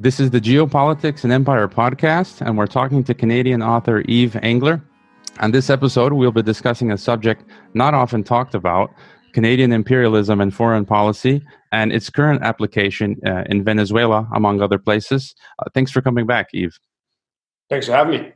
This is the Geopolitics and Empire podcast, and we're talking to Canadian author Yves Engler. On this episode, we'll be discussing a subject not often talked about Canadian imperialism and foreign policy and its current application uh, in Venezuela, among other places. Uh, thanks for coming back, Yves. Thanks for having me.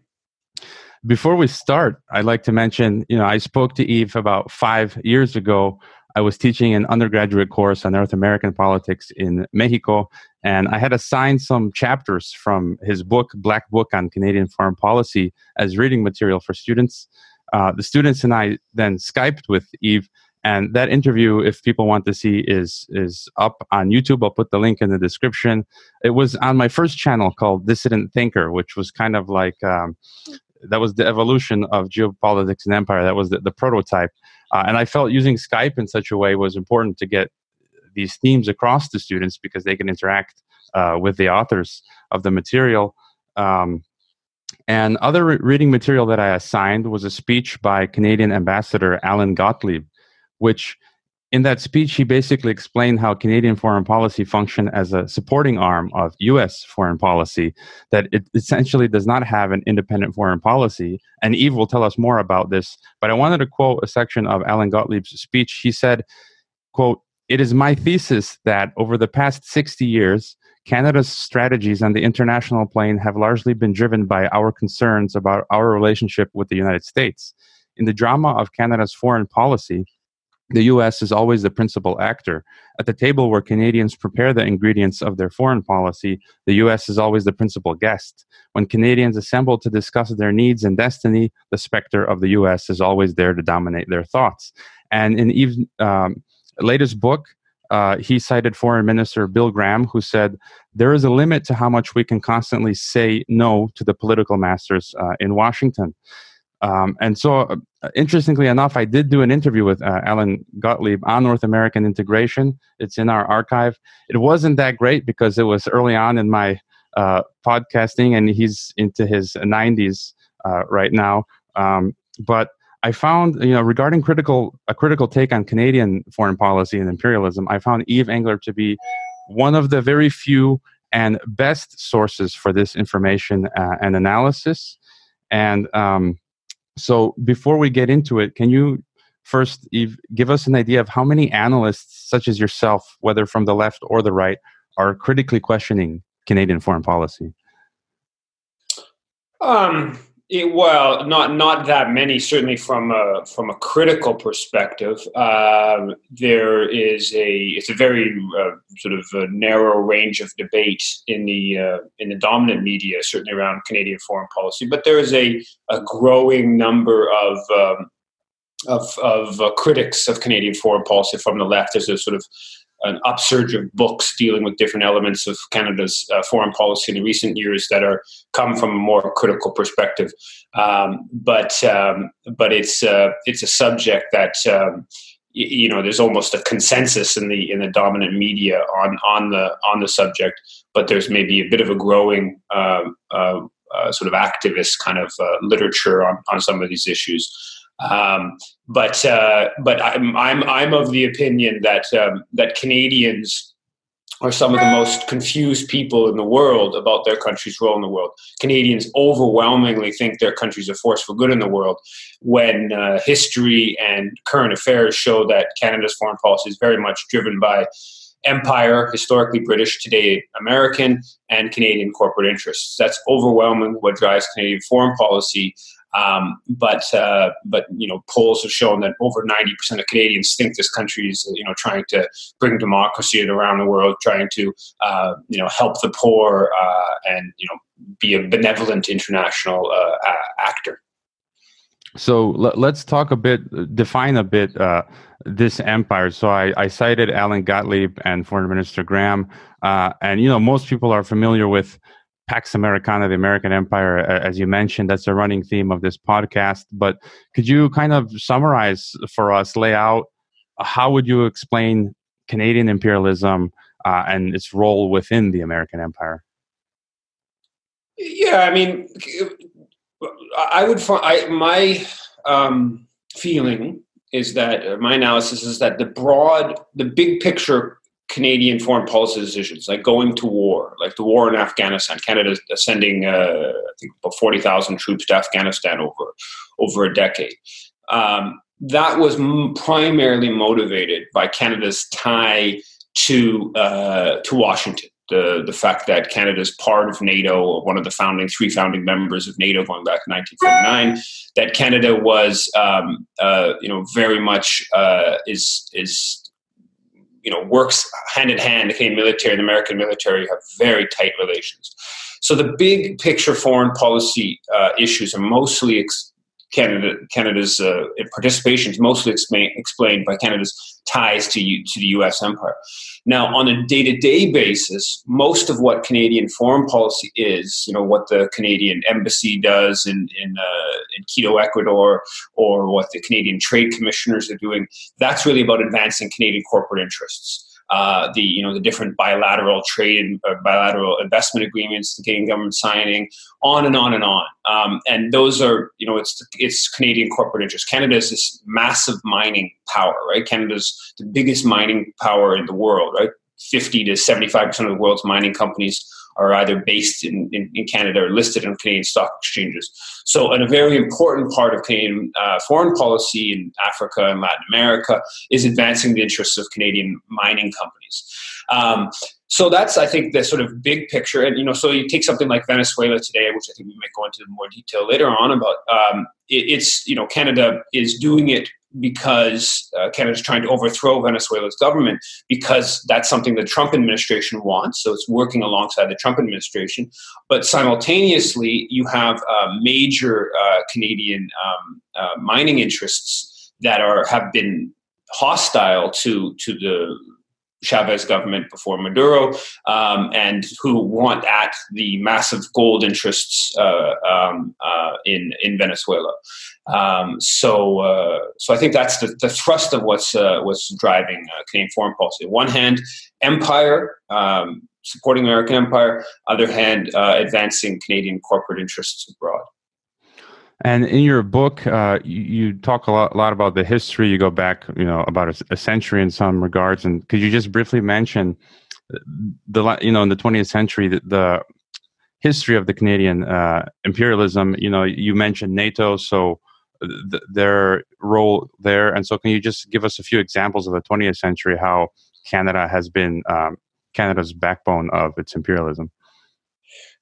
Before we start, I'd like to mention, you know, I spoke to Yves about five years ago I was teaching an undergraduate course on North American politics in Mexico, and I had assigned some chapters from his book, Black Book on Canadian Foreign Policy, as reading material for students. Uh, the students and I then Skyped with Yves, and that interview, if people want to see, is is up on YouTube. I'll put the link in the description. It was on my first channel called Dissident Thinker, which was kind of like um, that was the evolution of geopolitics and empire. That was the, the prototype. Uh, and I felt using Skype in such a way was important to get these themes across to students because they can interact uh, with the authors of the material. Um, and other re- reading material that I assigned was a speech by Canadian Ambassador Allan Gotlieb, which in that speech, he basically explained how Canadian foreign policy functioned as a supporting arm of U.S. foreign policy, that it essentially does not have an independent foreign policy. And Yves will tell us more about this. But I wanted to quote a section of Allan Gotlieb's speech. He said, quote, it is my thesis that over the past 60 years, Canada's strategies on the international plane have largely been driven by our concerns about our relationship with the United States. In the drama of Canada's foreign policy, the US is always the principal actor. At the table where Canadians prepare the ingredients of their foreign policy, the US is always the principal guest. When Canadians assemble to discuss their needs and destiny, the specter of the US is always there to dominate their thoughts. And in Yves' um, latest book, uh, he cited Foreign Minister Bill Graham, who said, There is a limit to how much we can constantly say no to the political masters uh, in Washington. Um, and so, uh, interestingly enough, I did do an interview with uh, Allan Gotlieb on North American integration. It's in our archive. It wasn't that great because it was early on in my uh, podcasting, and he's into his 90s uh, right now. Um, but I found, you know, regarding critical a critical take on Canadian foreign policy and imperialism, I found Yves Engler to be one of the very few and best sources for this information uh, and analysis. And um, so before we get into it, can you first Yves, give us an idea of how many analysts, such as yourself, whether from the left or the right, are critically questioning Canadian foreign policy? Um, it, well, not not that many. Certainly, from a from a critical perspective, um, there is a it's a very uh, sort of narrow range of debate in the uh, in the dominant media, certainly around Canadian foreign policy. But there is a a growing number of um, of, of uh, critics of Canadian foreign policy from the left. There's a sort of an upsurge of books dealing with different elements of Canada's uh, foreign policy in recent years that are come from a more critical perspective. Um, but um, but it's uh, it's a subject that um, y- you know there's almost a consensus in the in the dominant media on on the on the subject. But there's maybe a bit of a growing um, uh, uh, sort of activist kind of uh, literature on on some of these issues. Um, but uh, but I'm, I'm I'm of the opinion that um, that Canadians are some of the most confused people in the world about their country's role in the world. Canadians overwhelmingly think their country's a force for good in the world, when uh, history and current affairs show that Canada's foreign policy is very much driven by empire, historically British, today American, and Canadian corporate interests. That's overwhelming what drives Canadian foreign policy. Um, but uh, but you know polls have shown that over 90% of Canadians think this country is you know trying to bring democracy around the world, trying to uh, you know help the poor uh, and you know be a benevolent international uh, actor. So let's talk a bit, define a bit uh, this empire. So I, I, cited Allan Gotlieb and Foreign Minister Graham, uh, and you know most people are familiar with Pax Americana, the American Empire, as you mentioned, that's a running theme of this podcast. But could you kind of summarize for us, lay out uh, how would you explain Canadian imperialism uh, and its role within the American Empire? Yeah, I mean, I would find I, my um, feeling is that my analysis is that the broad, the big picture Canadian foreign policy decisions, like going to war, like the war in Afghanistan. Canada sending, uh, I think, about forty thousand troops to Afghanistan over over a decade. Um, that was primarily motivated by Canada's tie to uh, to Washington. The, the fact that Canada is part of NATO, one of the founding three founding members of NATO, going back to 1949, that Canada was, um, uh, you know, very much uh, is is you know works hand in hand. The Canadian military and the American military have very tight relations. So the big picture foreign policy uh, issues are mostly ex- Canada, Canada's uh, participation is mostly explain, explained by Canada's ties to, U, to the U.S. empire. Now, on a day-to-day basis, most of what Canadian foreign policy is, you know, what the Canadian embassy does in in, uh, in Quito, Ecuador, or what the Canadian trade commissioners are doing, that's really about advancing Canadian corporate interests uh, the you know the different bilateral trade and uh, bilateral investment agreements the Canadian government signing, on and on and on. Um, and those are you know it's it's Canadian corporate interest. Canada is this massive mining power, right? Canada's the biggest mining power in the world, right? Fifty to seventy five percent of the world's mining companies are either based in, in, in, Canada or listed on Canadian stock exchanges. So, and a very important part of Canadian uh, foreign policy in Africa and Latin America is advancing the interests of Canadian mining companies. Um, so that's, I think, the sort of big picture. And you know, so you take something like Venezuela today, which I think we may go into more detail later on about. Um, it, it's you know, Canada is doing it because uh, Canada is trying to overthrow Venezuela's government because that's something the Trump administration wants. So it's working alongside the Trump administration. But simultaneously, you have uh, major uh, Canadian um, uh, mining interests that are have been hostile to to the Chavez government before Maduro, um, and who want at the massive gold interests uh, um, uh, in in Venezuela. Um, so, uh, so I think that's the, the thrust of what's uh, what's driving uh, Canadian foreign policy. On one hand, empire. Um, supporting American empire, other hand, uh, advancing Canadian corporate interests abroad. And in your book, uh, you, you, talk a lot, a lot, about the history. You go back, you know, about a, a, century in some regards. And could you just briefly mention the, you know, in the 20th century, the, the history of the Canadian uh, imperialism? You know, you mentioned NATO, so th- their role there. And so, can you just give us a few examples of the 20th century how Canada has been um, Canada's backbone of its imperialism?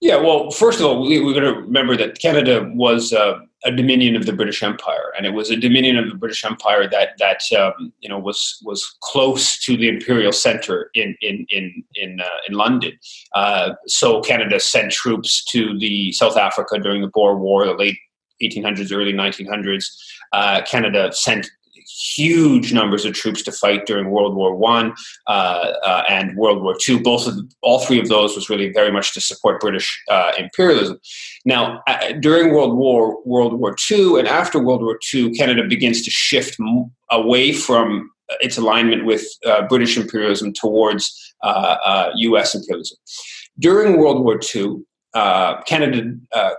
Yeah, well, first of all, we, are going to remember that Canada was uh, a dominion of the British Empire, and it was a dominion of the British Empire that that um, you know was was close to the imperial center in in in in, uh, in London. Uh, so Canada sent troops to the South Africa during the Boer War, the late 1800s, early 1900s. Uh, Canada sent huge numbers of troops to fight during World War One uh, uh, and World War Two. Both of the, all three of those was really very much to support British uh, imperialism. Now, uh, during World War World War Two and after World War Two, Canada begins to shift m- away from its alignment with uh, British imperialism towards U.S. Uh, imperialism. During World War Two, Canada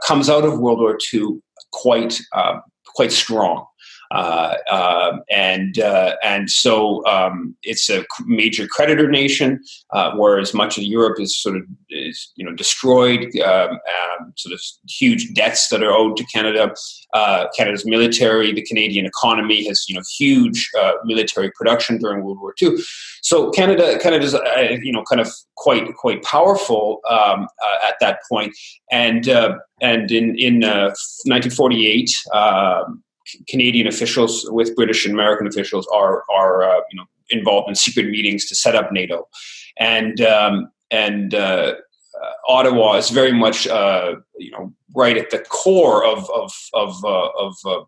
comes out of World War Two quite uh, quite strong. Uh, um, and uh, and so um, it's a major creditor nation, uh, whereas much of Europe is sort of is you know destroyed. Um, um sort of huge debts that are owed to Canada. Uh, Canada's military, the Canadian economy has you know huge uh, military production during World War II. So Canada, Canada's uh, you know kind of quite quite powerful um, at that point, and and in in 1948. Canadian officials with British and American officials are are uh, you know involved in secret meetings to set up NATO, and um, and uh, Ottawa is very much uh, you know right at the core of of of, uh, of uh,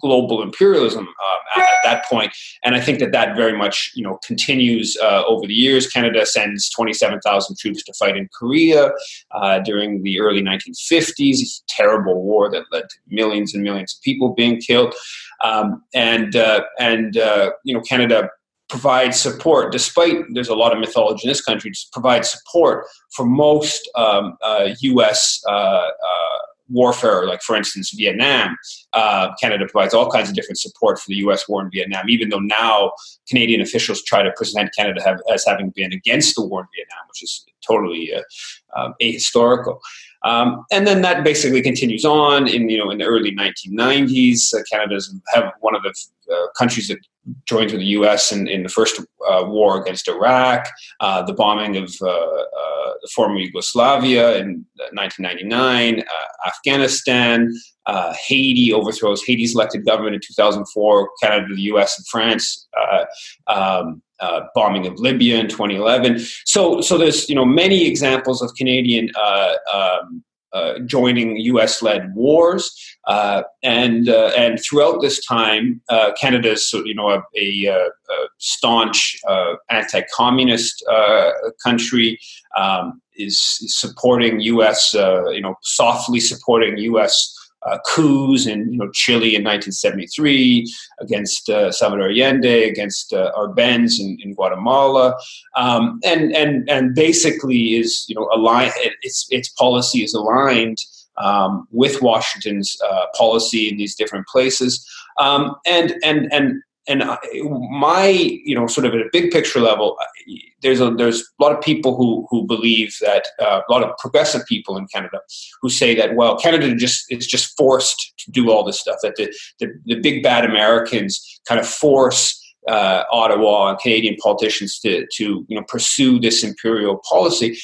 global imperialism uh, at, at, that point, and I think that that very much you know continues uh, over the years. Canada sends twenty seven thousand troops to fight in Korea during the early nineteen fifties, terrible war that led to millions and millions of people being killed, um, and and you know Canada provide support, despite there's a lot of mythology in this country, provide support for most um, uh, U.S. Uh, uh, warfare, like for instance Vietnam, uh, Canada provides all kinds of different support for the U.S. war in Vietnam. Even though now Canadian officials try to present Canada have, as having been against the war in Vietnam, which is totally uh, um, ahistorical. Um, and then that basically continues on in you know in the early 1990s. Uh, Canada's have one of the uh, countries that joined with the U.S. in, in the first uh, war against Iraq, uh, the bombing of uh, uh, the former Yugoslavia in 1999, Afghanistan, Haiti overthrows Haiti's elected government in 2004, Canada, the U.S., and France. Um, uh, bombing of Libya in 2011. So, so there's you know many examples of Canadian uh, um, uh, joining U.S.-led wars, uh, and uh, and throughout this time, uh, Canada is you know a, a, a staunch anti-communist country. Um, is supporting U.S. you know softly supporting U.S uh, coups in you know Chile in 1973 against uh, Salvador Allende, against uh, Arbenz in, in Guatemala, um, and and and basically is you know aligned. Its its policy is aligned. Um, with Washington's uh, policy in these different places, um, and and and and my you know sort of at a big picture level there's a there's a lot of people who who believe that uh, a lot of progressive people in Canada who say that well Canada just is just forced to do all this stuff that the the, the big bad Americans kind of force uh, Ottawa and Canadian politicians to to you know pursue this imperial policy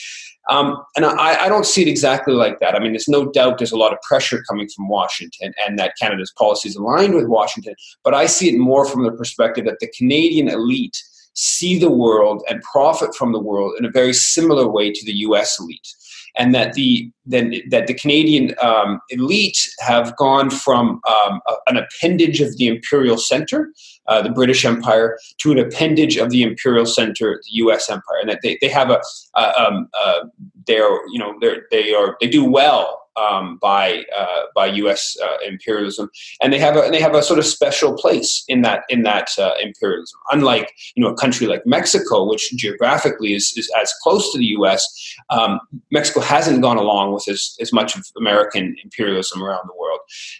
um, and I, I, don't see it exactly like that. I mean, there's no doubt there's a lot of pressure coming from Washington and that Canada's policies aligned with Washington, but I see it more from the perspective that the Canadian elite see the world and profit from the world in a very similar way to the US elite. And that the then that the Canadian um, elite have gone from um, a, an appendage of the imperial center uh, the British Empire to an appendage of the imperial center, the U.S. Empire, and that they, they have a uh, um, uh, they're you know they're, they are they do well um, by uh, by U.S. Uh, imperialism, and they have a they have a sort of special place in that in that uh, imperialism. Unlike you know a country like Mexico, which geographically is, is as close to the U.S., um, Mexico hasn't gone along with as, as much of American imperialism around the world,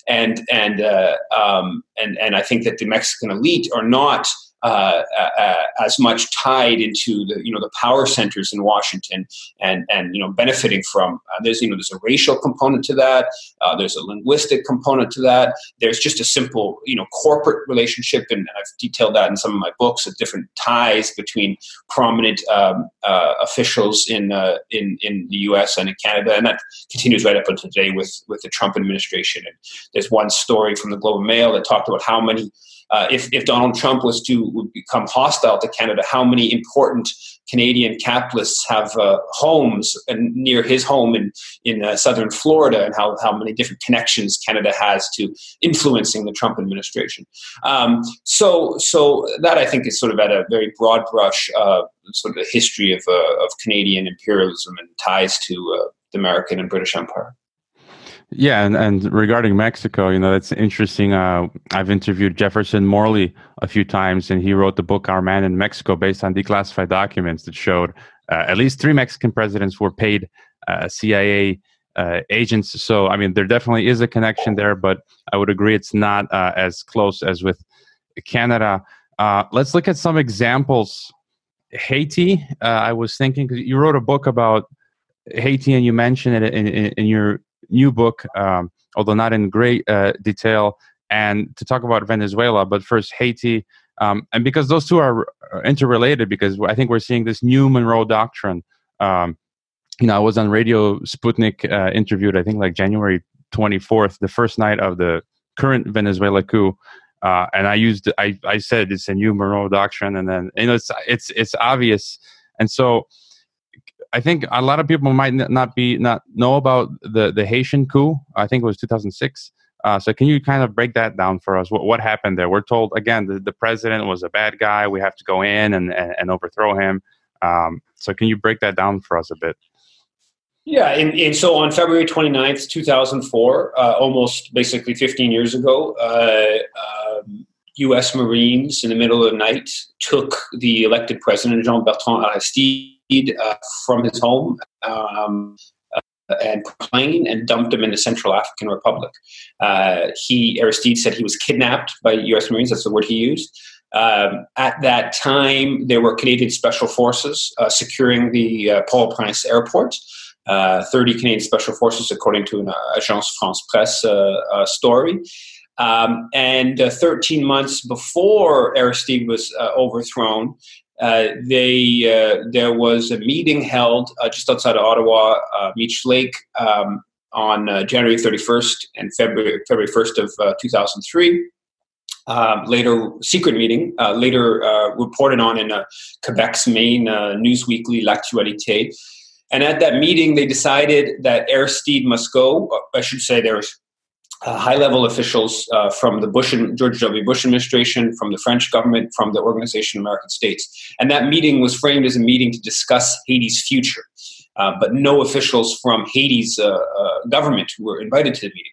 and and uh, um, and and I think that the Mexican elite are not uh, uh, as much tied into the you know the power centers in Washington and and you know benefiting from uh, there's you know there's a racial component to that uh, there's a linguistic component to that there's just a simple you know corporate relationship and, I've detailed that in some of my books of different ties between prominent um, uh, officials in uh, in in the U.S. and in Canada and that continues right up until today with with the Trump administration and there's one story from the Globe and Mail that talked about how many uh, if, if Donald Trump was to become hostile to Canada, how many important Canadian capitalists have uh, homes near his home in, in uh, southern Florida, and how, how many different connections Canada has to influencing the Trump administration. Um, so, so that I think is sort of at a very broad brush, uh, sort of the history of, uh, of Canadian imperialism and ties to the American and British Empire. Yeah, and, and regarding Mexico, you know, that's interesting. Uh, I've interviewed Jefferson Morley a few times, and he wrote the book Our Man in Mexico based on declassified documents that showed uh, at least three Mexican presidents were paid uh, CIA uh, agents. So, I mean, there definitely is a connection there, but I would agree it's not uh, as close as with Canada. Uh, let's look at some examples. Haiti, I was thinking, you wrote a book about Haiti and you mentioned it in, in, in your new book, um, although not in great uh, detail, and to talk about Venezuela. But first, Haiti. Um, and because those two are interrelated, because I think we're seeing this new Monroe Doctrine. Um, you know, I was on Radio Sputnik uh, interviewed, I think like January 24th, the first night of the current Venezuela coup. Uh, and I used, I, I said it's a new Monroe Doctrine, and then you know it's it's it's obvious, and so I think a lot of people might not be not know about the the Haitian coup. I think it was 2006. Uh, so can you kind of break that down for us? What, what happened there? We're told again the, the president was a bad guy. We have to go in and and, and overthrow him. Um, so can you break that down for us a bit? Yeah, and, and so on February 29th, 2004, uh, almost basically 15 years ago, uh, um, U.S. Marines in the middle of the night took the elected president, Jean Bertrand Aristide, uh, from his home. Um, and plane and dumped him in the Central African Republic. Uh, he Aristide said he was kidnapped by U.S. Marines. That's the word he used. Um, at that time, there were Canadian Special Forces uh, securing the uh, Port-au-Prince airport. Uh, 30 Canadian Special Forces, according to an uh, Agence France Presse uh, story. Um, and 13 months before Aristide was overthrown, uh, they uh, there was a meeting held uh, just outside of Ottawa, Meech Lake, um, on January 31st and February February 1st of 2003. Um, later, secret meeting, later reported on in Quebec's main news weekly, L'Actualité. And at that meeting, they decided that Aristide must go. I should say there was uh, high level officials uh, from the Bush and George W. Bush administration, from the French government, from the Organization of American States. And that meeting was framed as a meeting to discuss Haiti's future. Uh, but no officials from Haiti's uh, uh, government were invited to the meeting.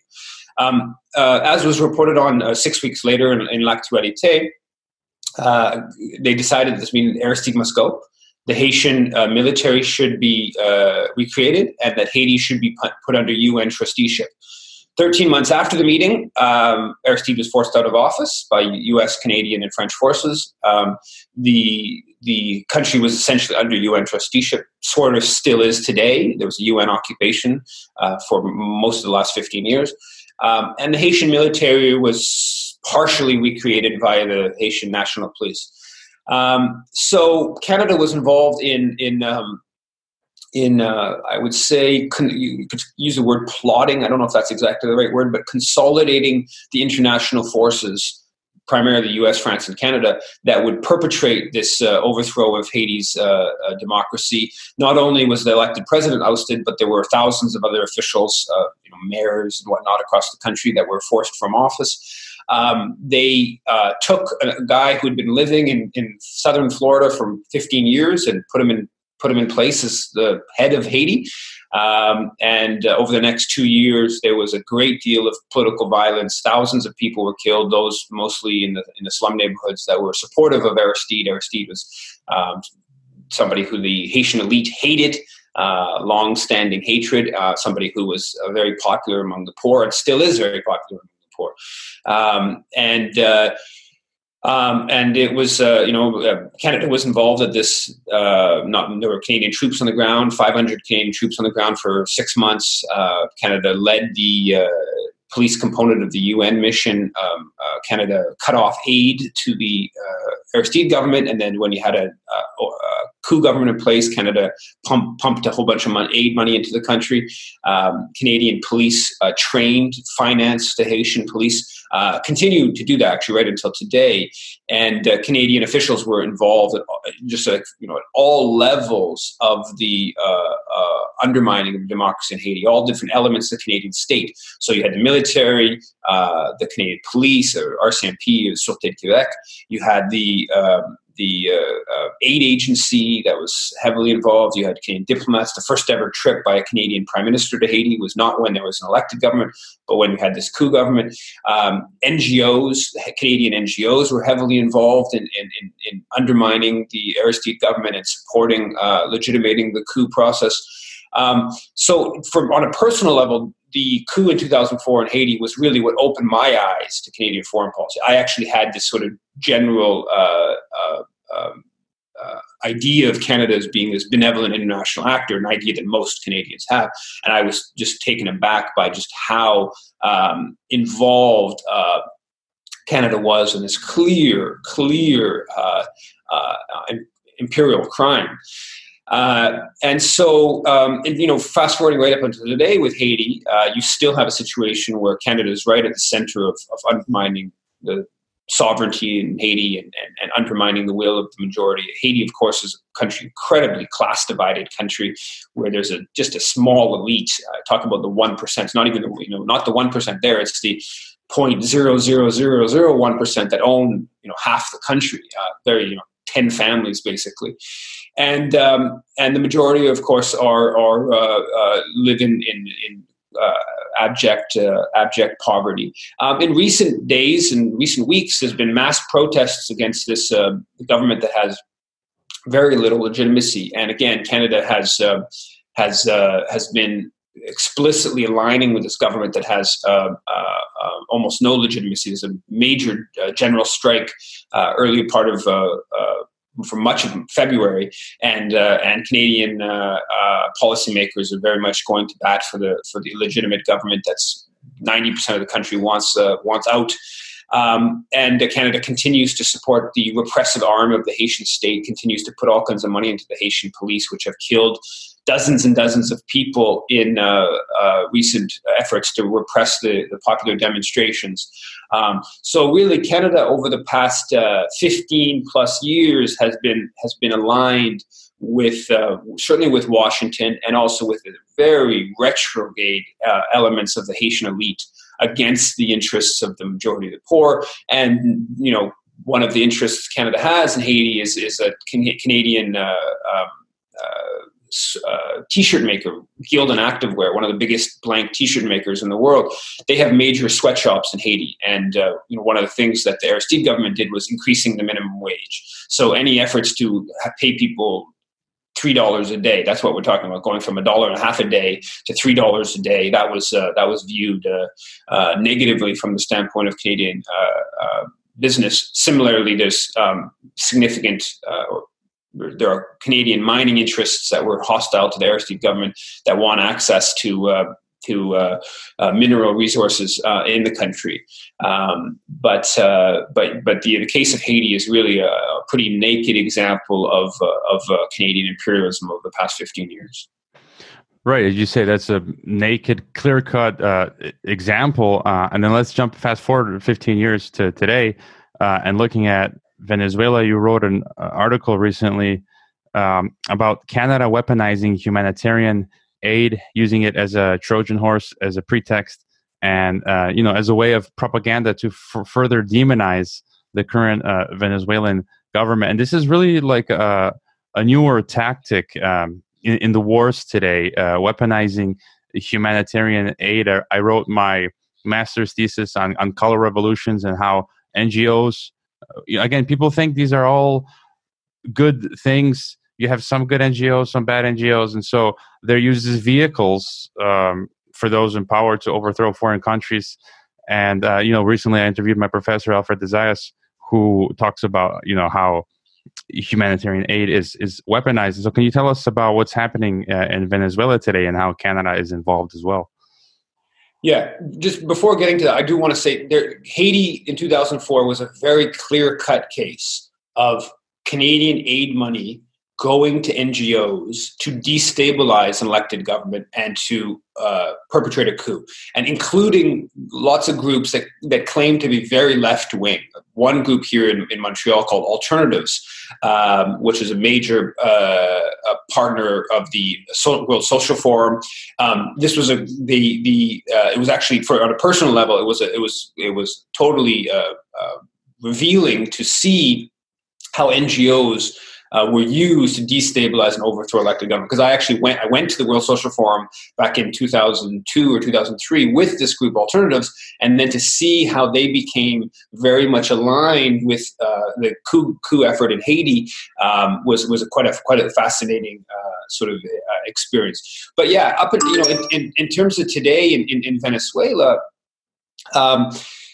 Um, uh, as was reported on six weeks later in, in L'Actualité, they decided this meeting Aristide must go. The Haitian military should be recreated, and that Haiti should be put, put under UN trusteeship. 13 months after the meeting, um, Aristide was forced out of office by U.S., Canadian, and French forces. Um, the the country was essentially under UN trusteeship, sort of still is today. There was a UN occupation uh, for most of the last 15 years. Um, and the Haitian military was partially recreated via the Haitian National Police. Um, so Canada was involved in in um, in uh, I would say con- you could use the word plotting. I don't know if that's exactly the right word, but consolidating the international forces, primarily the U.S., France, and Canada, that would perpetrate this uh, overthrow of Haiti's uh, uh democracy. Not only was the elected president ousted, but there were thousands of other officials, uh, you know, mayors and whatnot across the country that were forced from office. Um, they uh, took a guy who had been living in, in southern Florida for 15 years and put him in put him in place as the head of Haiti. Um, and uh, over the next two years, there was a great deal of political violence. Thousands of people were killed. Those mostly in the in the slum neighborhoods that were supportive of Aristide. Aristide was um, somebody who the Haitian elite hated. Uh, long-standing hatred. Uh, somebody who was uh, very popular among the poor and still is very popular among the poor. Um, and uh, um, and it was, uh, you know, uh, Canada was involved at this. Uh, not there were Canadian troops on the ground, 500 Canadian troops on the ground for six months. Uh, Canada led the uh, police component of the UN mission. Um, uh, Canada cut off aid to the Aristide government, and then when you had a, a, a coup government in place, Canada pump, pumped a whole bunch of money, aid money into the country. Um, Canadian police trained, financed the Haitian police uh, continued to do that actually right until today. And uh, Canadian officials were involved at just uh, you know at all levels of the uh, uh, undermining of democracy in Haiti, all different elements of the Canadian state. So you had the military, the Canadian police, or RCMP, Sûreté de Québec. You had the um, the uh, uh, aid agency that was heavily involved. You had Canadian diplomats. The first ever trip by a Canadian prime minister to Haiti was not when there was an elected government, but when you had this coup government. Um, NGOs, Canadian NGOs, were heavily involved in, in, in, in undermining the Aristide government and supporting, uh, legitimating the coup process. Um, so, from on a personal level, the coup in 2004 in Haiti was really what opened my eyes to Canadian foreign policy. I actually had this sort of general uh, uh, um, uh, idea of Canada as being this benevolent international actor, an idea that most Canadians have. And I was just taken aback by just how um, involved uh, Canada was in this clear, clear uh, uh, imperial crime. Uh, and so, um, and, you know, fast forwarding right up until today with Haiti, uh, you still have a situation where Canada is right at the center of, of undermining the sovereignty in Haiti and, and, and, undermining the will of the majority. Haiti, of course, is a country, incredibly class divided country where there's a just a small elite. Uh, talk about the one percent. It's not even the, you know not the one percent there. It's the point zero zero zero zero one percent that own you know half the country. Uh, very you know ten families basically and um, and the majority, of course, are are uh, uh, in, in uh, abject uh, abject poverty. Um, in recent days and recent weeks, there's been mass protests against this uh, government that has very little legitimacy. And again, Canada has uh, has has been explicitly aligning with this government that has uh, uh, uh, almost no legitimacy. There's a major uh, general strike uh, early part of uh, for much of February, and and Canadian policymakers are very much going to bat for the for the legitimate government that's ninety percent of the country wants wants out. Um, and Canada continues to support the repressive arm of the Haitian state, continues to put all kinds of money into the Haitian police, which have killed dozens and dozens of people in uh, uh, recent efforts to repress the, the popular demonstrations. Um, so really, Canada over the past uh, 15 plus years has been has been aligned with uh, certainly with Washington and also with the very retrograde uh, elements of the Haitian elite against the interests of the majority of the poor. And you know, one of the interests Canada has in Haiti is is a Canadian. Uh, um, uh, uh, t-shirt maker, Gildan Activewear, one of the biggest blank t-shirt makers in the world, they have major sweatshops in Haiti. And uh, you know, one of the things that the Aristide government did was increasing the minimum wage. So any efforts to pay people three dollars a day, that's what we're talking about, going from a dollar and a half a day to three dollars a day. That was uh, that was viewed uh, uh, negatively from the standpoint of Canadian uh, business. Similarly, there's um, significant there are Canadian mining interests that were hostile to the Aristide government that want access to uh, to uh, uh, mineral resources uh, in the country. Um, but uh, but but the, the case of Haiti is really a, a pretty naked example of uh, of Canadian imperialism over the past fifteen years. Right, as you say, that's a naked, clear-cut example. and then let's jump fast forward 15 years to today, and looking at Venezuela, you wrote an uh, article recently um, about Canada weaponizing humanitarian aid, using it as a Trojan horse, as a pretext, and uh, you know, as a way of propaganda to f- further demonize the current uh, Venezuelan government. And this is really like a, a newer tactic um, in, in, the wars today, uh, weaponizing humanitarian aid. I, I wrote my master's thesis on, on color revolutions and how NGOs again, people think these are all good things. You have some good NGOs, some bad NGOs, and so they're used as vehicles um, for those in power to overthrow foreign countries. And uh, you know, recently I interviewed my professor Alfred de Zayas, who talks about you know how humanitarian aid is is weaponized. So, can you tell us about what's happening uh, in Venezuela today and how Canada is involved as well? Yeah, just before getting to that, I do want to say there, Haiti in 2004 was a very clear cut case of Canadian aid money going to NGOs to destabilize an elected government and to uh, perpetrate a coup, and including lots of groups that, that claim to be very left wing. One group here in, in Montreal called Alternatives, um, which is a major uh, a partner of the World Social Forum. Um, this was a the the uh, it was actually for on a personal level it was a, it was it was totally uh, uh, revealing to see how NGOs uh, were used to destabilize and overthrow elected government. Because I actually went, I went to the World Social Forum back in 2002 or 2003 with this group Alternatives, and then to see how they became very much aligned with uh, the coup, coup effort in Haiti um, was was a quite a quite a fascinating uh, sort of uh, experience. But yeah, up in, you know, in, in, in terms of today in, in, in Venezuela. Um,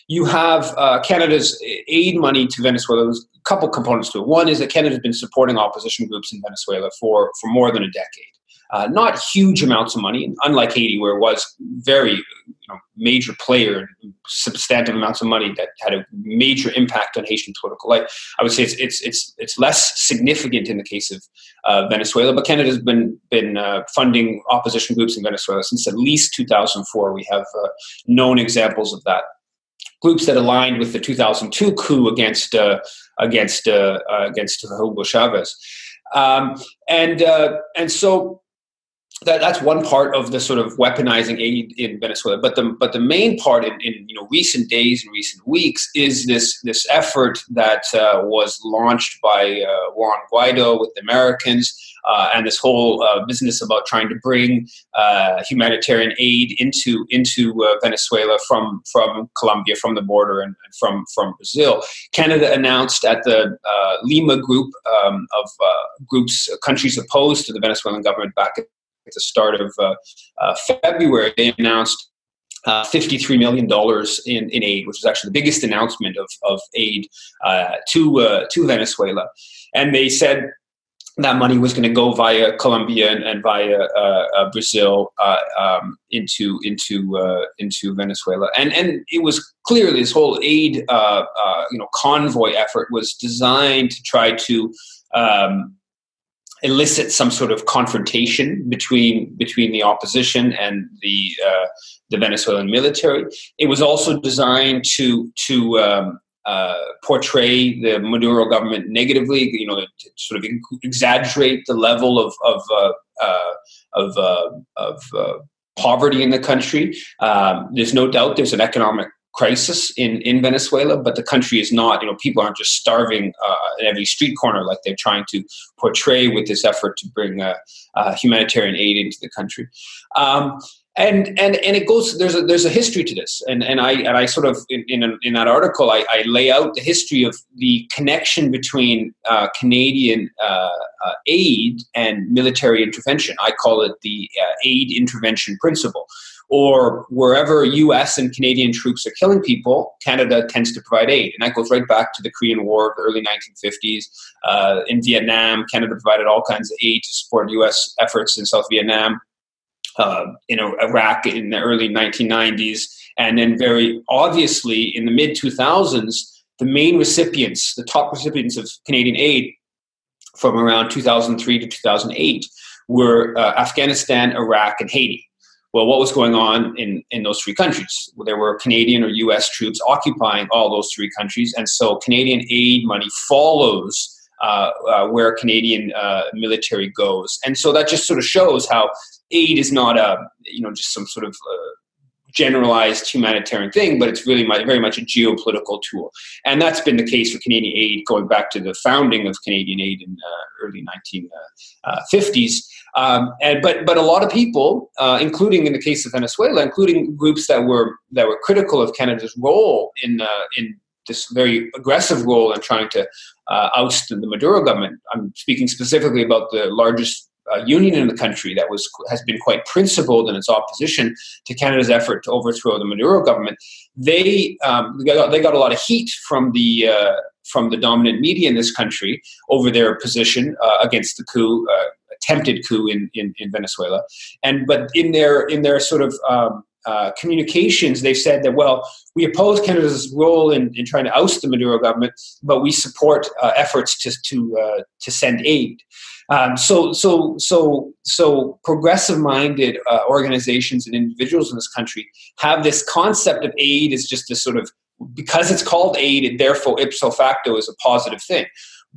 you have uh, Canada's aid money to Venezuela. There's a couple components to it. One is that Canada has been supporting opposition groups in Venezuela for, for more than a decade. Uh, not huge amounts of money, unlike Haiti, where it was very you know, major player, substantive amounts of money that had a major impact on Haitian political life. I would say it's it's it's it's less significant in the case of uh, Venezuela, but Canada has been been uh, funding opposition groups in Venezuela since at least 2004. We have uh, known examples of that groups that aligned with the 2002 coup against uh, against uh, uh, against Hugo Chavez, um, and uh, and so that, that's one part of the sort of weaponizing aid in Venezuela. But the but the main part in, in you know recent days and recent weeks is this this effort that uh, was launched by uh, Juan Guaido with the Americans uh, and this whole uh, business about trying to bring uh, humanitarian aid into into uh, Venezuela from from Colombia, from the border, and, and from from Brazil. Canada announced at the Lima group um, of groups countries opposed to the Venezuelan government back the start of uh, uh, February, they announced uh, $53 million in, in aid, which was actually the biggest announcement of, of aid uh, to, uh, to Venezuela. And they said that money was going to go via Colombia and, and via uh, Brazil um, into into into Venezuela, and and it was clearly this whole aid you know convoy effort was designed to try to um, elicit some sort of confrontation between between the opposition and the uh, the Venezuelan military. It was also designed to to um, uh, portray the Maduro government negatively, you know, sort of exaggerate the level of of uh, uh, of, uh, of uh, poverty in the country. Um, there's no doubt there's an economic crisis in, in Venezuela, but the country is not, you know, people aren't just starving uh, at every street corner like they're trying to portray with this effort to bring uh, uh, humanitarian aid into the country. Um, and and and it goes there's a there's a history to this. And and i and i sort of in in, in that article I, I, lay out the history of the connection between uh, canadian uh, uh, aid and military intervention. I call it the uh, aid intervention principle. Or wherever us and canadian troops are killing people canada tends to provide aid. And that goes right back to the korean war the early 1950s uh, in vietnam canada provided all kinds of aid to support us efforts in south vietnam uh, in Iraq in the early 1990s, and then very obviously in the mid 2000s, the main recipients, the top recipients of Canadian aid from around 2003 to 2008 were uh, Afghanistan, Iraq, and Haiti. Well, what was going on in, in those three countries? Well, there were Canadian or US troops occupying all those three countries, and so Canadian aid money follows uh, uh, where Canadian uh, military goes. And so that just sort of shows how aid is not a you know just some sort of uh, generalized humanitarian thing, but it's really my, very much a geopolitical tool. And that's been the case for Canadian aid going back to the founding of Canadian aid in uh, early 1950s. Uh, um, and, but but a lot of people, uh, including in the case of Venezuela, including groups that were that were critical of Canada's role in uh, in this very aggressive role in trying to uh, oust the Maduro government. I'm speaking specifically about the largest uh, union in the country that was has been quite principled in its opposition to Canada's effort to overthrow the Maduro government. They um, they, got, a lot of heat from the uh, from the dominant media in this country over their position uh, against the coup. Uh, attempted coup in, in, in, Venezuela, and but in their in their sort of um, uh, communications, they've said that, well, we oppose Canada's role in, in trying to oust the Maduro government, but we support uh, efforts to, to, uh, to send aid. Um, so, so, so, so progressive-minded uh, organizations and individuals in this country have this concept of aid as just a sort of because it's called aid, it therefore ipso facto is a positive thing.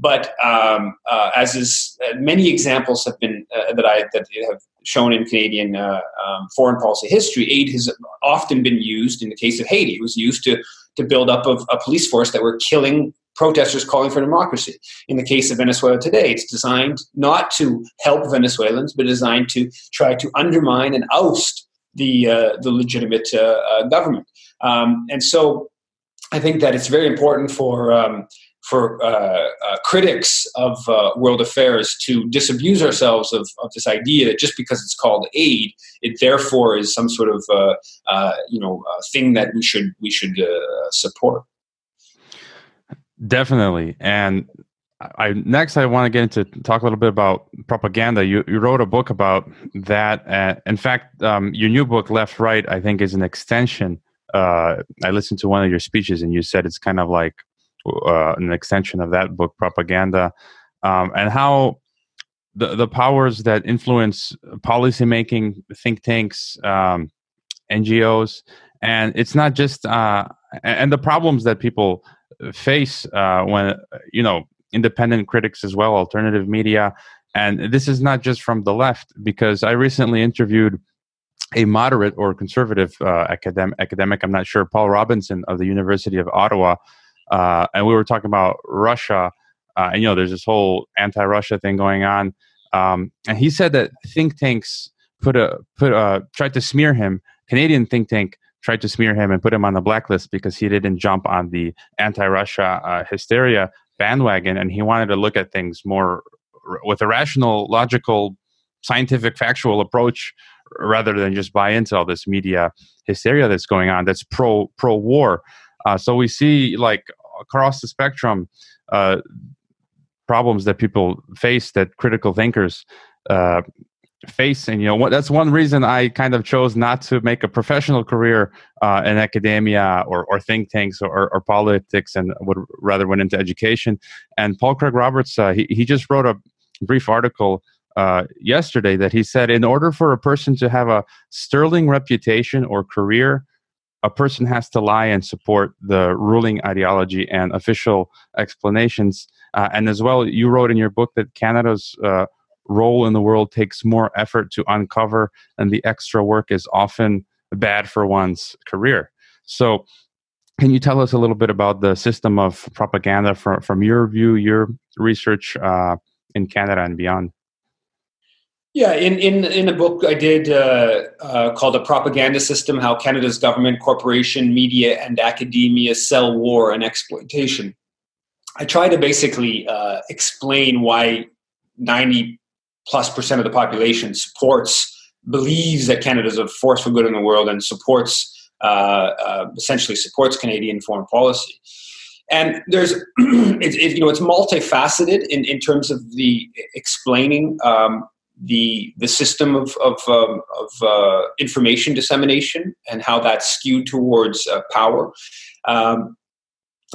But um, uh, as is uh, many examples have been uh, that I that have shown in Canadian uh, um, foreign policy history, aid has often been used in the case of Haiti. It was used to to build up a, a police force that were killing protesters calling for democracy. In the case of Venezuela today, it's designed not to help Venezuelans, but designed to try to undermine and oust the uh, the legitimate uh, uh, government. Um, and so, I think that it's very important for um, for uh, uh, critics of uh, world affairs to disabuse ourselves of, of, this idea that just because it's called aid, it therefore is some sort of uh, uh, you know thing that we should we should uh, support. Definitely, and I next I want to get into talk a little bit about propaganda. You you wrote a book about that. in fact, um, your new book, Left Right, I think is an extension. I listened to one of your speeches, and you said it's kind of like uh, an extension of that book, Propaganda, um, and how the, the powers that influence policymaking, think tanks, um, NGOs, and it's not just uh, and the problems that people face uh, when you know independent critics as well, alternative media, and this is not just from the left because I recently interviewed a moderate or conservative uh, academic, academic, I'm not sure, Paul Robinson of the University of Ottawa, uh, and we were talking about Russia, uh, and you know, there's this whole anti-Russia thing going on. Um, and he said that think tanks put a put a tried to smear him. Canadian think tank tried to smear him and put him on the blacklist because he didn't jump on the anti-Russia uh, hysteria bandwagon, and he wanted to look at things more with a rational, logical scientific, factual approach rather than just buy into all this media hysteria that's going on that's pro pro war. Uh, so we see like across the spectrum uh, problems that people face that critical thinkers uh, face. And you know that's one reason i kind of chose not to make a professional career uh, in academia or, or think tanks or, or, politics and would rather went into education. And paul craig roberts uh, he, he just wrote a brief article uh, yesterday that he said in order for a person to have a sterling reputation or career a person has to lie and support the ruling ideology and official explanations uh, and as well you wrote in your book that canada's uh, role in the world takes more effort to uncover, and the extra work is often bad for one's career. So, can you tell us a little bit about the system of propaganda from, from your view, your research uh, in Canada and beyond? Yeah, in, in, in a book I did uh, uh, called A Propaganda System How Canada's Government, Corporation, Media, and Academia Sell War and Exploitation. I try to basically uh, explain why 90 plus percent of the population supports, believes that Canada is a force for good in the world and supports, uh, uh, essentially supports Canadian foreign policy. And there's, it, it, you know, it's multifaceted in, in terms of the explaining um, the the system of of, um, of uh, information dissemination and how that's skewed towards uh, power. Um,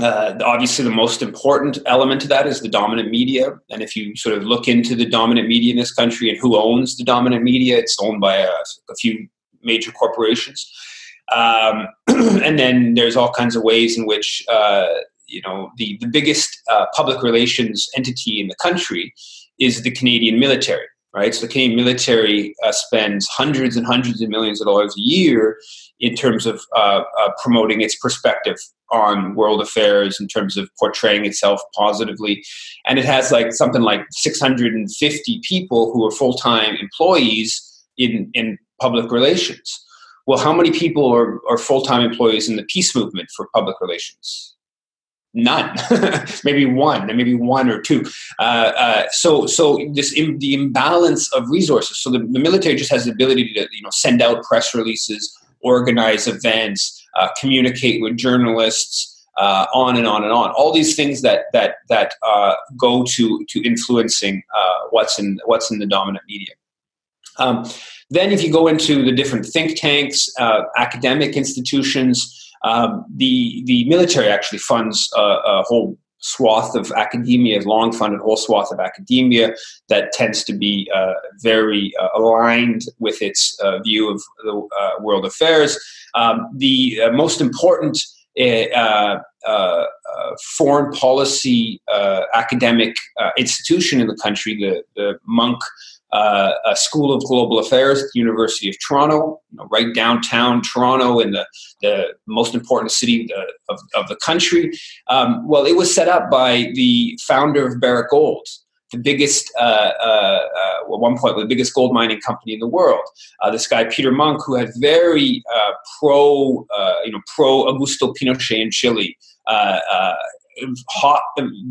uh, obviously, the most important element to that is the dominant media. And if you sort of look into the dominant media in this country and who owns the dominant media, it's owned by a, a few major corporations. Um, and then there's all kinds of ways in which uh, you know the the biggest uh, public relations entity in the country is the Canadian military. Right, so the Canadian military uh, spends hundreds and hundreds of millions of dollars a year in terms of uh, uh, promoting its perspective on world affairs in terms of portraying itself positively. And it has like something like 650 people who are full time employees in, in public relations. Well, how many people are, are full time employees in the peace movement for public relations? None, maybe one, maybe one or two. Uh, uh, so, so this Im- the imbalance of resources. So the, the military just has the ability to, you know, send out press releases, organize events, uh, communicate with journalists, uh, on and on and on. All these things that that that uh, go to to influencing uh, what's in what's in the dominant media. Um, then, if you go into the different think tanks, academic institutions, um, the the military actually funds a, a whole swath of academia, long funded whole swath of academia that tends to be uh, very uh, aligned with its uh, view of the uh, world affairs. Um, the uh, most important uh, foreign policy academic institution in the country, the, the Munk uh, a School of Global Affairs at the University of Toronto, you know, right downtown Toronto in the, the most important city uh, of, of the country. Um, well, it was set up by the founder of Barrick Gold, the biggest, uh, uh, uh at one point, the biggest gold mining company in the world. Uh, this guy Peter Munk, who had very pro, you know, pro Augusto Pinochet in Chile, hot,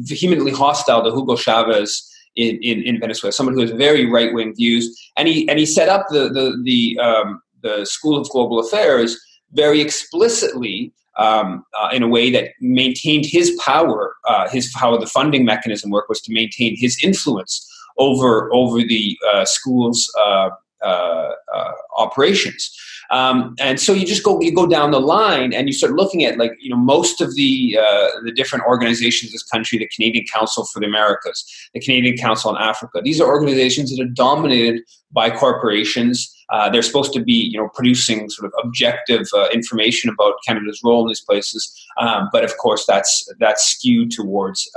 vehemently hostile to Hugo Chavez in, in, in Venezuela, someone who has very right wing views, and he and he set up the the the, um, the School of Global Affairs very explicitly um, uh, in a way that maintained his power. Uh, his how the funding mechanism worked was to maintain his influence over over the uh, school's uh, uh, uh, operations. Um, and so you just go you go down the line and you start looking at like you know most of the uh, the different organizations in this country, the Canadian Council for the Americas, the Canadian Council on Africa. These are organizations that are dominated by corporations. Uh, they're supposed to be you know producing sort of objective uh, information about Canada's role in these places, um, but of course that's that's skewed towards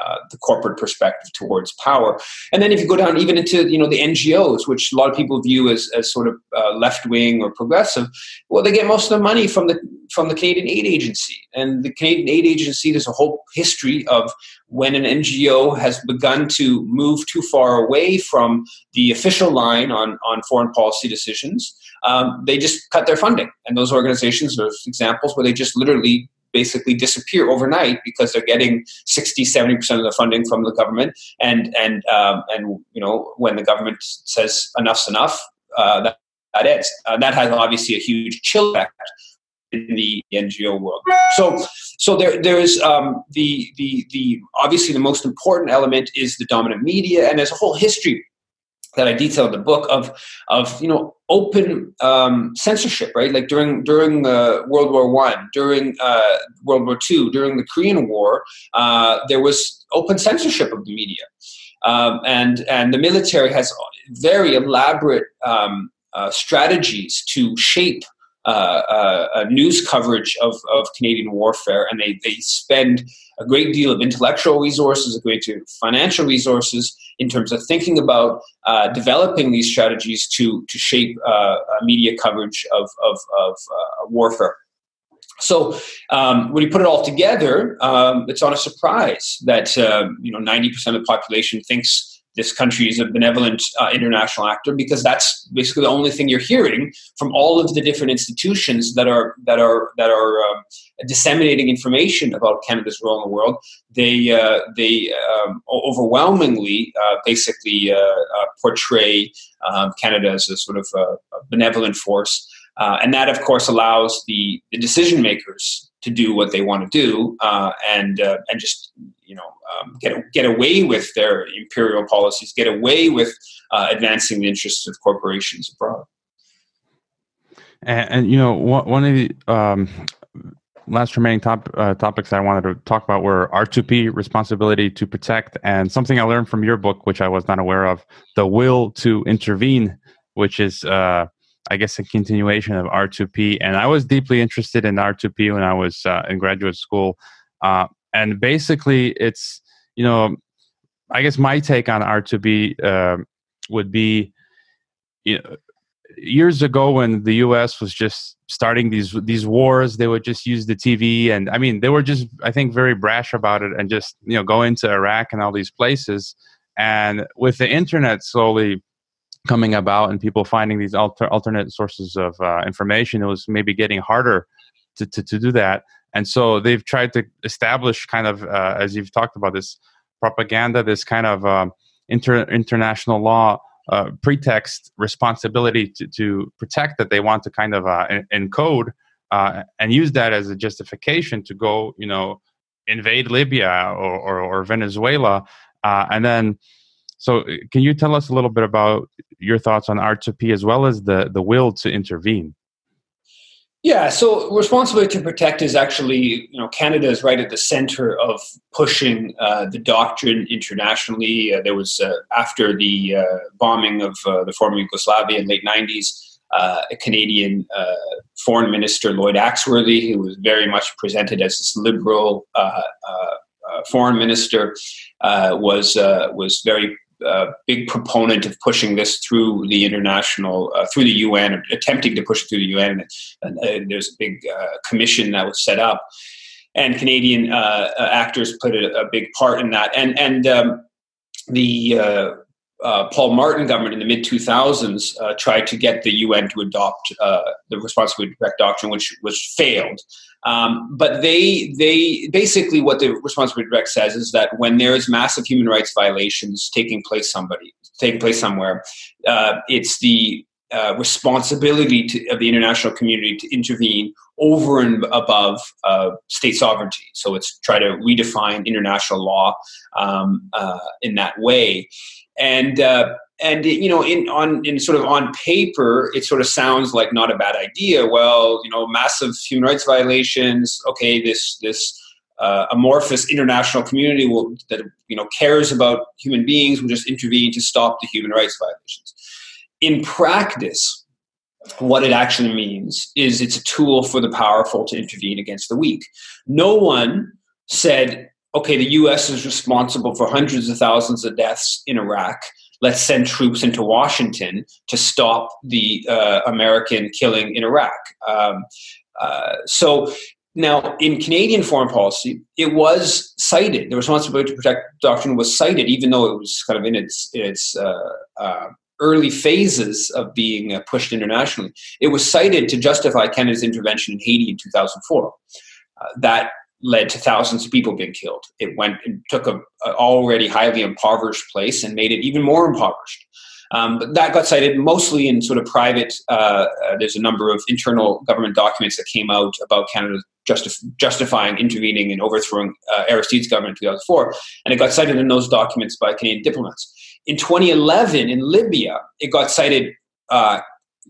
uh, the corporate perspective towards power. And then if you go down even into you know the NGOs, which a lot of people view as, as sort of uh, left wing or progressive, well, they get most of the money from the from the Canadian Aid Agency. And the Canadian Aid Agency, there's a whole history of when an NGO has begun to move too far away from the official line on on foreign policy decisions. Um, they just cut their funding, and those organizations are examples where they just literally basically disappear overnight because they're getting 60, 70 percent of the funding from the government, and and um, and you know when the government says enough's enough, uh, that that is. Uh, that has obviously a huge chill effect in the NGO world. So, so there, there's um, the, the, the obviously the most important element is the dominant media, and there's a whole history that I detail in the book of of you know open um, censorship, right? Like during during uh, World War One, during uh, World War Two, during the Korean War, uh, there was open censorship of the media, um, and and the military has very elaborate um, uh, strategies to shape uh, uh, news coverage of, of Canadian warfare, and they, they spend a great deal of intellectual resources, a great deal of financial resources in terms of thinking about uh, developing these strategies to, to shape uh, media coverage of, of, of uh, warfare. So um, when you put it all together, um, it's not a surprise that um, you know 90% of the population thinks this country is a benevolent uh, international actor because that's basically the only thing you're hearing from all of the different institutions that are that are that are um, disseminating information about Canada's role in the world. They uh, they um, overwhelmingly uh, basically uh, uh, portray um, Canada as a sort of a, a benevolent force. Uh, and that, of course, allows the, the decision makers to do what they want to do and and just you know um, get get away with their imperial policies, get away with uh, advancing the interests of corporations abroad. And, and you know, one, one of the um, last remaining top uh, topics I wanted to talk about were R2P responsibility to protect, and something I learned from your book, which I was not aware of, the will to intervene, which is. Uh, I guess a continuation of R2P, and I was deeply interested in R2P when I was uh, in graduate school. Uh, and basically it's you know i guess my take on r2p uh, would be you know years ago when the us was just starting these these wars they would just use the tv and i mean they were just i think very brash about it and just you know go into iraq and all these places. And with the internet slowly coming about and people finding these alter, alternate sources of uh, information it was maybe getting harder to, to, to do that and so they've tried to establish kind of uh, as you've talked about this propaganda this kind of um, inter- international law uh, pretext responsibility to, to protect that they want to kind of uh, encode uh, and use that as a justification to go you know invade libya or, or, or venezuela. Uh, and then so uh, can you tell us a little bit about your thoughts on r2p as well as the, the will to intervene yeah, so responsibility to protect is actually, you know, Canada is right at the center of pushing uh, the doctrine internationally. Uh, there was, uh, after the uh, bombing of uh, the former Yugoslavia in late 90s, uh, a Canadian foreign minister, Lloyd Axworthy, who was very much presented as this liberal foreign minister, was, was very uh, big proponent of pushing this through the international, uh, through the UN, attempting to push it through the UN. And, and there's a big uh, commission that was set up, and Canadian uh, uh, actors played a, a, big part in that. And and um, the uh, Paul Martin government in the mid 2000s tried to get the UN to adopt the responsibility to protect doctrine, which was failed. Um, but they they basically what the responsibility direct says is that when there is massive human rights violations taking place somebody taking place somewhere, uh, it's the uh, responsibility to, of the international community to intervene over and above uh, state sovereignty. So it's try to redefine international law um, uh, in that way, and uh, and you know in on in sort of on paper it sort of sounds like not a bad idea. Well you know massive human rights violations. Okay this this uh, amorphous international community will that you know cares about human beings will just intervene to stop the human rights violations in practice what it actually means is it's a tool for the powerful to intervene against the weak no one said okay the us is responsible for hundreds of thousands of deaths in iraq let's send troops into Washington to stop the uh, American killing in Iraq. Um, uh, so now, in Canadian foreign policy, it was cited. The responsibility to protect doctrine was cited, even though it was kind of in its its uh, uh, early phases of being uh, pushed internationally. It was cited to justify Canada's intervention in Haiti in 2004. Uh, that led to thousands of people being killed. It went and took a, already highly impoverished place and made it even more impoverished. Um, but that got cited mostly in sort of private. Uh, uh, there's a number of internal government documents that came out about Canada justif- justifying intervening and overthrowing uh, Aristide's government in 2004, and it got cited in those documents by Canadian diplomats. In 2011, in Libya, it got cited uh,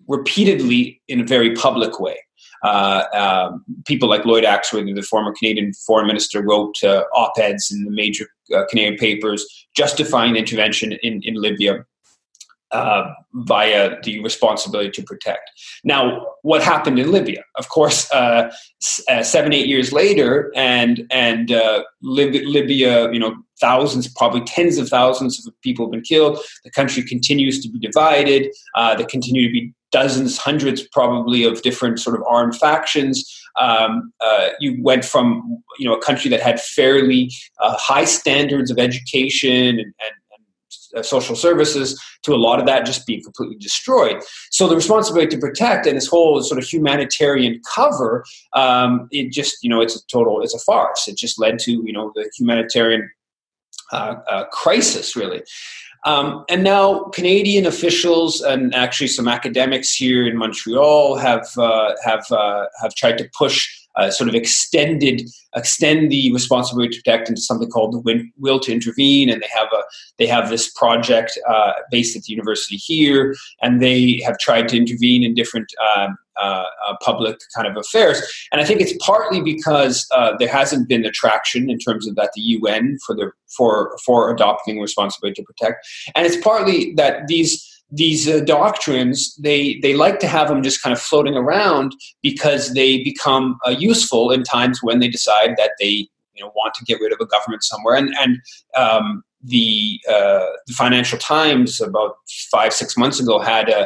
repeatedly in a very public way. Uh, um, people like Lloyd Axworthy, the former Canadian foreign minister, wrote uh, op-eds in the major uh, Canadian papers justifying intervention in, in Libya uh, via the responsibility to protect. Now, what happened in Libya? Of course, uh, uh, seven, eight years later, and and Lib- Libya, you know, thousands, probably tens of thousands of people have been killed. The country continues to be divided. Uh, there continue to be dozens, hundreds, probably, of different sort of armed factions. Um, uh, you went from you know a country that had fairly high standards of education and, and uh, social services to a lot of that just being completely destroyed. So the responsibility to protect and this whole sort of humanitarian cover, um, it just you know it's a total it's a farce. It just led to you know the humanitarian uh, uh, crisis really. Um, and now Canadian officials and actually some academics here in Montreal have uh, have uh, have tried to push uh, sort of extended extend the responsibility to protect into something called the will to intervene and they have a they have this project uh, based at the university here and they have tried to intervene in different um, uh, uh, public kind of affairs. And i think it's partly because uh, there hasn't been the traction in terms of that the un for the for for adopting responsibility to protect. And it's partly that these these uh, doctrines they they like to have them just kind of floating around because they become uh, useful in times when they decide that they you know want to get rid of a government somewhere. And and um, the, uh, the Financial Times about five six months ago had a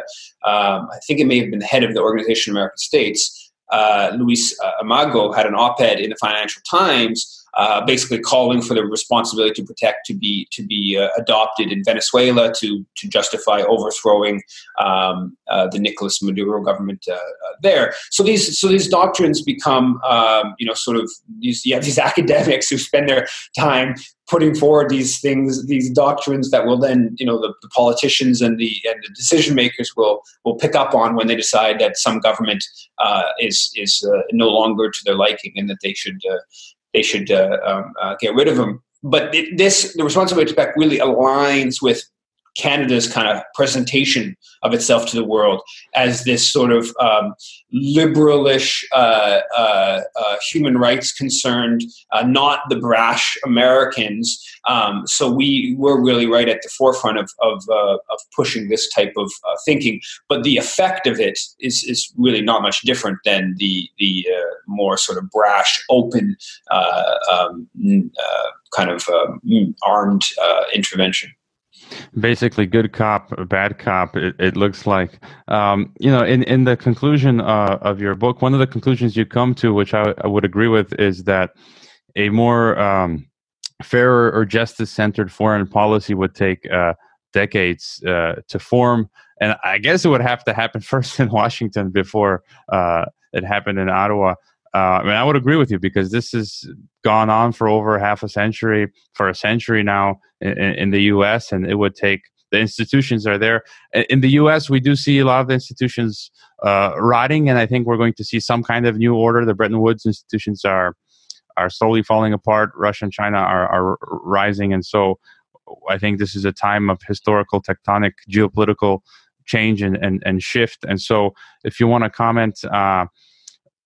um, I think it may have been the head of the Organization of American States uh, Luis Almagro had an op-ed in the Financial Times uh, basically calling for the responsibility to protect to be to be uh, adopted in Venezuela to to justify overthrowing um, uh, the Nicolas Maduro government uh, uh, there. So these so these doctrines become um, you know sort of these yeah these academics who spend their time putting forward these things these doctrines that will then you know the, the politicians and the and the decision makers will will pick up on when they decide that some government uh, is is no longer to their liking and that they should they should uh, um, uh, get rid of him. But it, this, the responsibility to protect really aligns with Canada's kind of presentation of itself to the world as this sort of um, liberalish, uh, uh, uh, human rights concerned, uh, not the brash Americans. Um, so we were really right at the forefront of of, uh, of pushing this type of uh, thinking. But the effect of it is is really not much different than the the more sort of brash, open um, kind of um, armed intervention basically good cop bad cop it, it looks like. Um, you know in, in the conclusion uh, of your book one of the conclusions you come to which i, I would agree with is that a more um, fairer or justice centered foreign policy would take uh, decades uh, to form. And i guess it would have to happen first in washington before uh, it happened in ottawa uh, I mean, I would agree with you because this has gone on for over half a century, for a century now in, in the U.S., and it would take the institutions are there. In the U.S., we do see a lot of the institutions uh, rotting, and I think we're going to see some kind of new order. The Bretton Woods institutions are are slowly falling apart. Russia and China are, are rising, and so I think this is a time of historical, tectonic, geopolitical change and, and, and shift. And so, if you want to comment. Uh,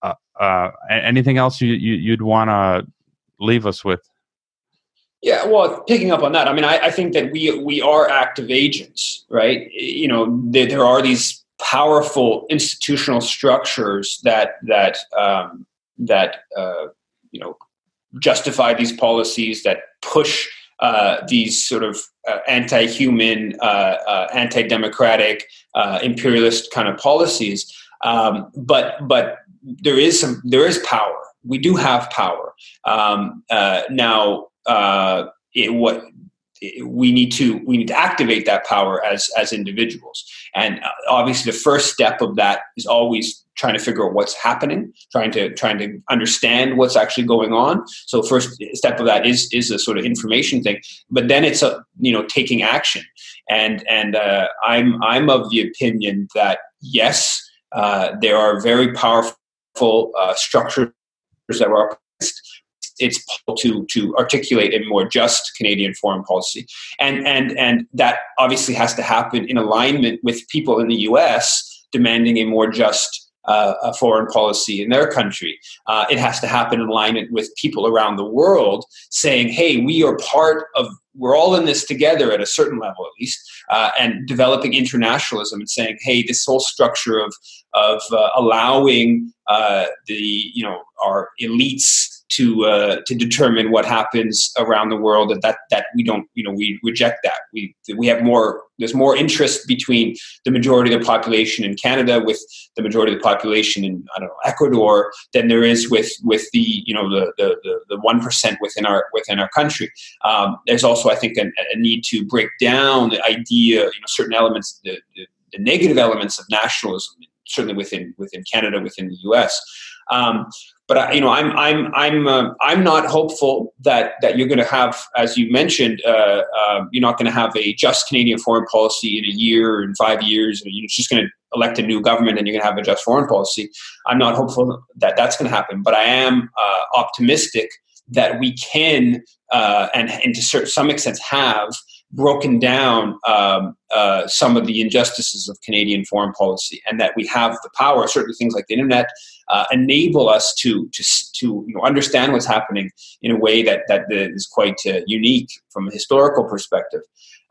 uh, uh, anything else you, you would want to leave us with? Yeah, well, picking up on that, I mean, I, I, think that we we are active agents, right? You know, there, there are these powerful institutional structures that that um, that uh, you know justify these policies that push uh, these sort of uh, anti-human, uh, uh anti-democratic, imperialist kind of policies. Um, but but there is some there is power. We do have power um, uh, now. Uh, it, what we need to we need to activate that power as as individuals and uh, obviously the first step of that is always trying to figure out what's happening trying to trying to understand what's actually going on so first step of that is is a sort of information thing but then it's a you know taking action and and uh, i'm i'm of the opinion that yes uh, there are very powerful uh, structures that were it's to to articulate a more just Canadian foreign policy, and and and that obviously has to happen in alignment with people in the U.S. demanding a more just uh, a foreign policy in their country. Uh, it has to happen in alignment with people around the world saying, "Hey, we are part of. We're all in this together at a certain level, at least." Uh, and developing internationalism and saying, "Hey, this whole structure of of uh, allowing uh, the you know our elites to uh, to determine what happens around the world that that we don't you know we reject that we we have more there's more interest between the majority of the population in Canada with the majority of the population in I don't know Ecuador than there is with with the you know the the the one percent within our within our country. Um, there's also I think a, a, need to break down the idea you know certain elements the, the, the negative elements of nationalism certainly within within Canada within the U.S. Um, but I, you know, I'm I'm I'm uh, I'm not hopeful that that you're going to have, as you mentioned, uh, uh, you're not going to have a just Canadian foreign policy in a year or in five years. You're just going to elect a new government and you're going to have a just foreign policy. I'm not hopeful that that's going to happen, but I am uh, optimistic that we can uh, and and to some extent have broken down um, uh, some of the injustices of Canadian foreign policy, and that we have the power. Certainly, things like the internet uh, enable us to to to you know, understand what's happening in a way that that is quite uh, unique from a historical perspective.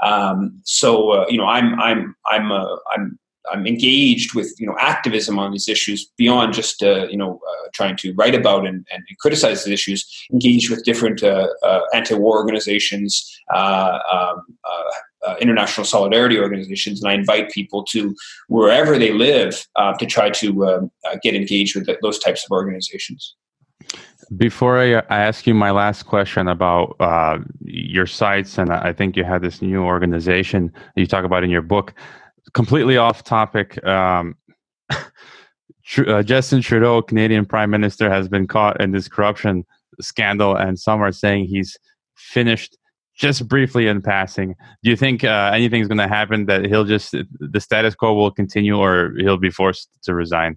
Um, so, uh, you know, I'm I'm I'm uh, I'm I'm engaged with you know activism on these issues beyond just uh, you know uh, trying to write about and, and, criticize the issues. Engaged with different uh, uh anti-war organizations, uh, um, uh, international solidarity organizations, and I invite people to wherever they live to try to get engaged with those types of organizations. Before I, ask you my last question about your sites, and I think you had this new organization you talk about in your book completely off topic. Um, uh, Justin Trudeau, Canadian Prime Minister, has been caught in this corruption scandal, and some are saying he's finished just briefly in passing. Do you think uh, anything's going to happen that he'll just the status quo will continue, or he'll be forced to resign?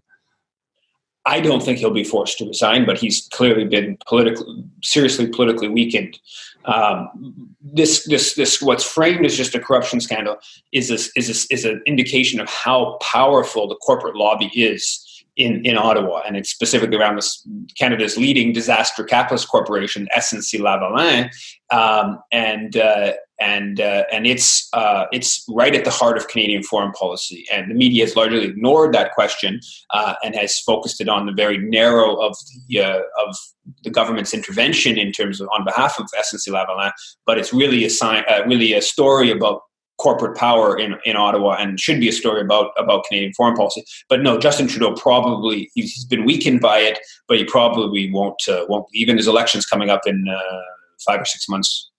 I don't think he'll be forced to resign, but he's clearly been politically, seriously politically weakened. Um, this, this, this, what's framed as just a corruption scandal is this, is this, is an indication of how powerful the corporate lobby is in, in Ottawa, and it's specifically around this Canada's leading disaster capitalist corporation, SNC Lavalin, um, and uh, and uh, and it's uh, it's right at the heart of Canadian foreign policy. And the media has largely ignored that question uh, and has focused it on the very narrow of the uh, of the government's intervention in terms of on behalf of SNC Lavalin. But it's really a sign, uh, really a story about corporate power in, in Ottawa and should be a story about about Canadian foreign policy. But no, Justin Trudeau probably he's been weakened by it, but he probably won't uh, won't even his elections coming up in five or six months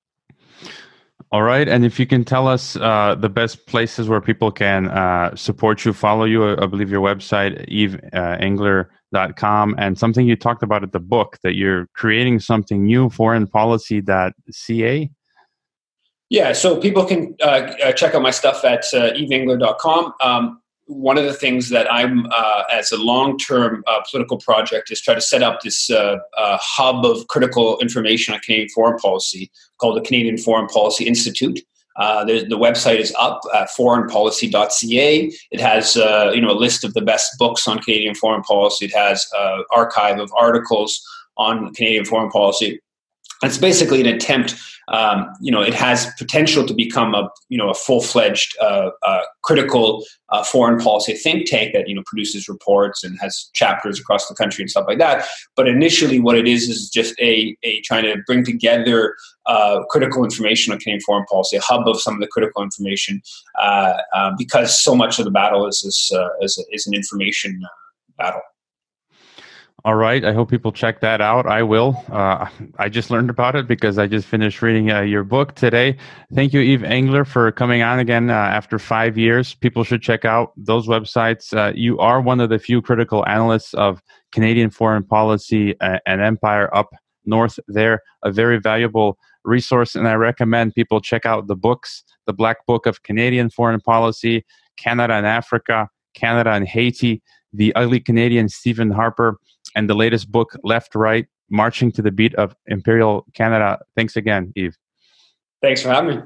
all right. And if you can tell us uh, the best places where people can uh, support you, follow you, uh, I believe your website, yvesengler.com, uh, and something you talked about at the book that you're creating something new, foreignpolicy.ca. Yeah, so people can uh, uh, check out my stuff at uh, yvesengler.com. Um, one of the things that I'm, uh, as a long term uh, political project, is try to set up this uh, uh, hub of critical information on Canadian foreign policy called the Canadian Foreign Policy Institute. The, website is up at foreignpolicy.ca. It has you know a list of the best books on Canadian foreign policy. It has an archive of articles on Canadian foreign policy. It's basically an attempt um, you know, it has potential to become a you know a full fledged uh, uh, critical uh, foreign policy think tank that you know produces reports and has chapters across the country and stuff like that. But initially, what it is is just a a trying to bring together uh, critical information on Canadian foreign policy, a hub of some of the critical information, uh, uh, because so much of the battle is is, is, is an information battle. All right. I hope people check that out. I will. Uh, I just learned about it because I just finished reading uh, your book today. Thank you, Yves Engler, for coming on again uh, after five years. People should check out those websites. Uh, you are one of the few critical analysts of Canadian foreign policy uh, and empire up north there. A very valuable resource, and I recommend people check out the books The Black Book of Canadian Foreign Policy, Canada and Africa, Canada and Haiti, The Ugly Canadian, Stephen Harper and the latest book, Left Right Marching to the Beat of Imperial Canada. Thanks again, Yves. Thanks for having me.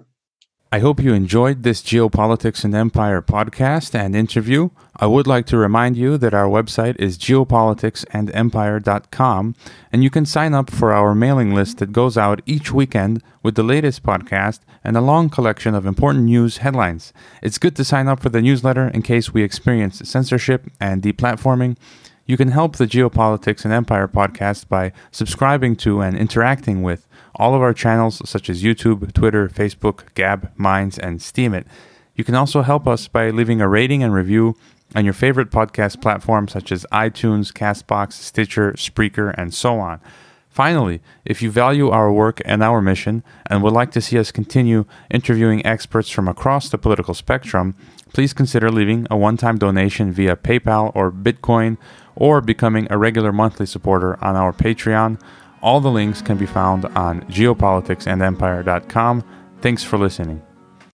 I hope you enjoyed this Geopolitics and Empire podcast and interview. I would like to remind you that our website is geopoliticsandempire.com, and you can sign up for our mailing list that goes out each weekend with the latest podcast and a long collection of important news headlines. It's good to sign up for the newsletter in case we experience censorship and deplatforming. You can help the Geopolitics and Empire podcast by subscribing to and interacting with all of our channels such as YouTube, Twitter, Facebook, Gab, Minds, and Steemit. You can also help us by leaving a rating and review on your favorite podcast platforms such as iTunes, Castbox, Stitcher, Spreaker, and so on. Finally, if you value our work and our mission and would like to see us continue interviewing experts from across the political spectrum, please consider leaving a one time donation via PayPal or Bitcoin or becoming a regular monthly supporter on our Patreon. All the links can be found on geopoliticsandempire.com. Thanks for listening.